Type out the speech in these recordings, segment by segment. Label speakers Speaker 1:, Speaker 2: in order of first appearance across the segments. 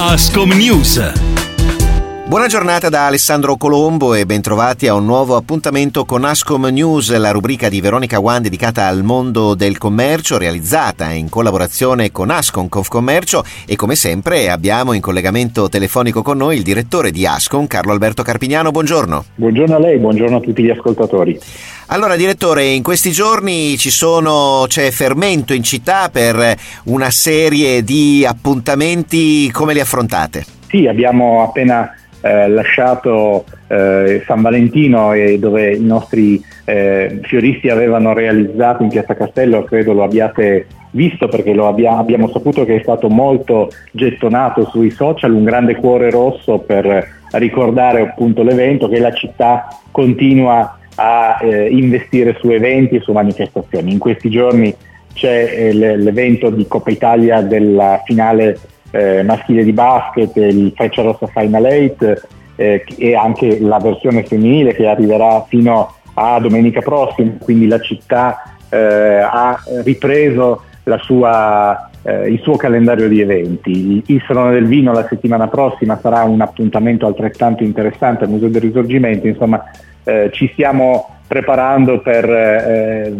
Speaker 1: Ascom News.
Speaker 2: Buona giornata da Alessandro Colombo e bentrovati a un nuovo appuntamento con Ascom News, la rubrica di Veronica Wan dedicata al mondo del commercio, realizzata in collaborazione con Ascom Confcommercio e come sempre abbiamo in collegamento telefonico con noi il direttore di Ascom, Carlo Alberto Carpignano. Buongiorno.
Speaker 3: Buongiorno a lei, buongiorno a tutti gli ascoltatori.
Speaker 2: Allora, direttore, in questi giorni ci sono, c'è fermento in città per una serie di appuntamenti, come li affrontate?
Speaker 3: Sì, abbiamo appena eh, lasciato eh, San Valentino e dove i nostri eh, fioristi avevano realizzato in Piazza Castello, credo lo abbiate visto perché abbia, abbiamo saputo che è stato molto gettonato sui social, un grande cuore rosso per ricordare appunto l'evento che la città continua a eh, investire su eventi e su manifestazioni. In questi giorni c'è eh, l'evento di Coppa Italia della finale eh, maschile di basket, il Freccia Rossa Final 8 eh, e anche la versione femminile che arriverà fino a domenica prossima, quindi la città eh, ha ripreso sua, eh, il suo calendario di eventi. Il Salone del Vino la settimana prossima sarà un appuntamento altrettanto interessante al Museo del Risorgimento, insomma eh, ci stiamo preparando per eh,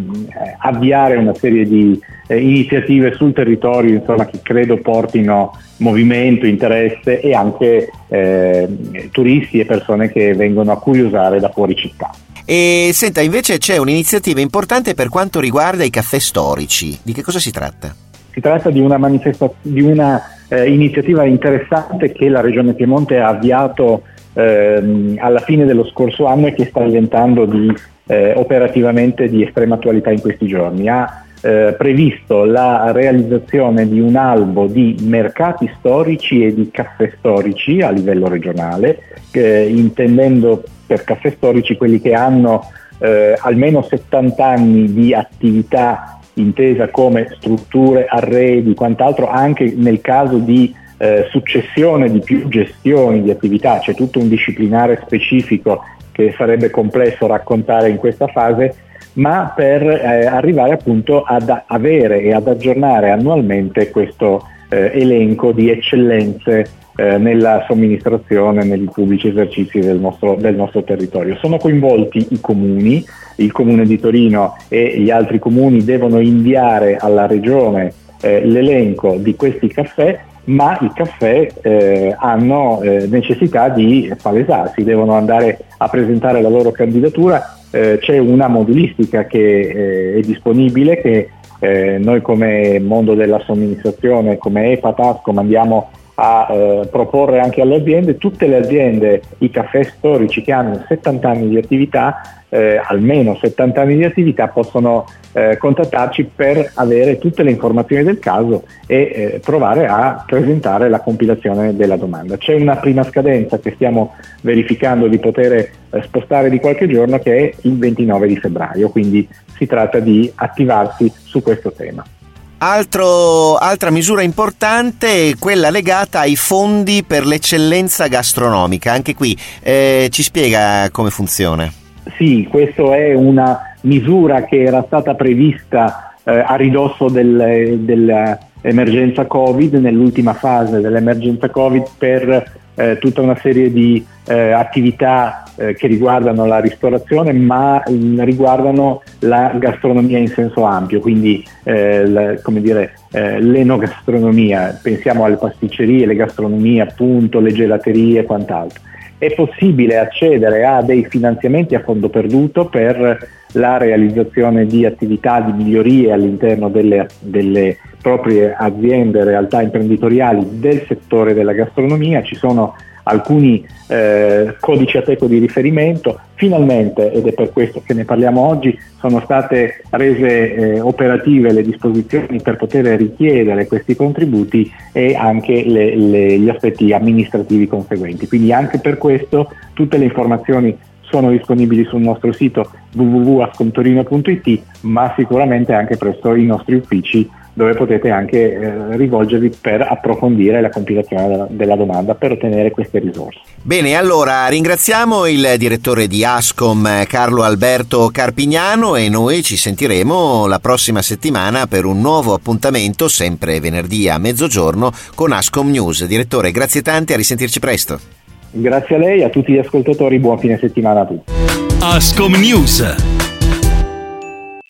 Speaker 3: avviare una serie di eh, iniziative sul territorio insomma, che credo portino movimento, interesse e anche eh, turisti e persone che vengono a curiosare da fuori città.
Speaker 2: E senta, invece c'è un'iniziativa importante per quanto riguarda i caffè storici. Di che cosa si tratta?
Speaker 3: Si tratta di una, manifesta- di una eh, iniziativa interessante che la Regione Piemonte ha avviato ehm, alla fine dello scorso anno e che sta diventando di eh, operativamente di estrema attualità in questi giorni. Ha eh, previsto la realizzazione di un albo di mercati storici e di caffè storici a livello regionale, eh, intendendo per caffè storici quelli che hanno eh, almeno 70 anni di attività intesa come strutture, arredi, quant'altro, anche nel caso di eh, successione di più gestioni di attività, c'è tutto un disciplinare specifico che sarebbe complesso raccontare in questa fase, ma per eh, arrivare appunto ad avere e ad aggiornare annualmente questo eh, elenco di eccellenze eh, nella somministrazione, nei pubblici esercizi del nostro, del nostro, territorio. Sono coinvolti i comuni, il comune di Torino e gli altri comuni devono inviare alla regione eh, l'elenco di questi caffè ma i caffè eh, hanno eh, necessità di palesarsi, devono andare a presentare la loro candidatura, eh, c'è una modulistica che eh, è disponibile che eh, noi come mondo della somministrazione, come EPA andiamo a eh, proporre anche alle aziende, tutte le aziende, i caffè storici che hanno 70 anni di attività, eh, almeno 70 anni di attività, possono eh, contattarci per avere tutte le informazioni del caso e eh, provare a presentare la compilazione della domanda. C'è una prima scadenza che stiamo verificando di poter eh, spostare di qualche giorno che è il 29 di febbraio, quindi si tratta di attivarsi su questo tema.
Speaker 2: Altro, altra misura importante è quella legata ai fondi per l'eccellenza gastronomica. Anche qui eh, ci spiega come funziona.
Speaker 3: Sì, questa è una misura che era stata prevista eh, a ridosso del, dell'emergenza Covid, nell'ultima fase dell'emergenza Covid per eh, tutta una serie di eh, attività eh, che riguardano la ristorazione ma mm, riguardano la gastronomia in senso ampio, quindi eh, la, come dire, eh, l'enogastronomia, pensiamo alle pasticcerie, le gastronomie appunto, le gelaterie e quant'altro. È possibile accedere a dei finanziamenti a fondo perduto per la realizzazione di attività di migliorie all'interno delle, delle proprie aziende, realtà imprenditoriali del settore della gastronomia, ci sono alcuni eh, codici ateco di riferimento, finalmente, ed è per questo che ne parliamo oggi, sono state rese eh, operative le disposizioni per poter richiedere questi contributi e anche le, le, gli aspetti amministrativi conseguenti. Quindi anche per questo tutte le informazioni sono disponibili sul nostro sito www.ascontorino.it ma sicuramente anche presso i nostri uffici dove potete anche eh, rivolgervi per approfondire la compilazione della, della, domanda per ottenere queste risorse.
Speaker 2: Bene, allora ringraziamo il direttore di Ascom Carlo Alberto Carpignano e noi ci sentiremo la prossima settimana per un nuovo appuntamento, sempre venerdì a mezzogiorno, con Ascom News. Direttore, grazie tante, a risentirci presto.
Speaker 3: Grazie a lei, a tutti gli ascoltatori, buon fine settimana a tutti.
Speaker 1: Ascom News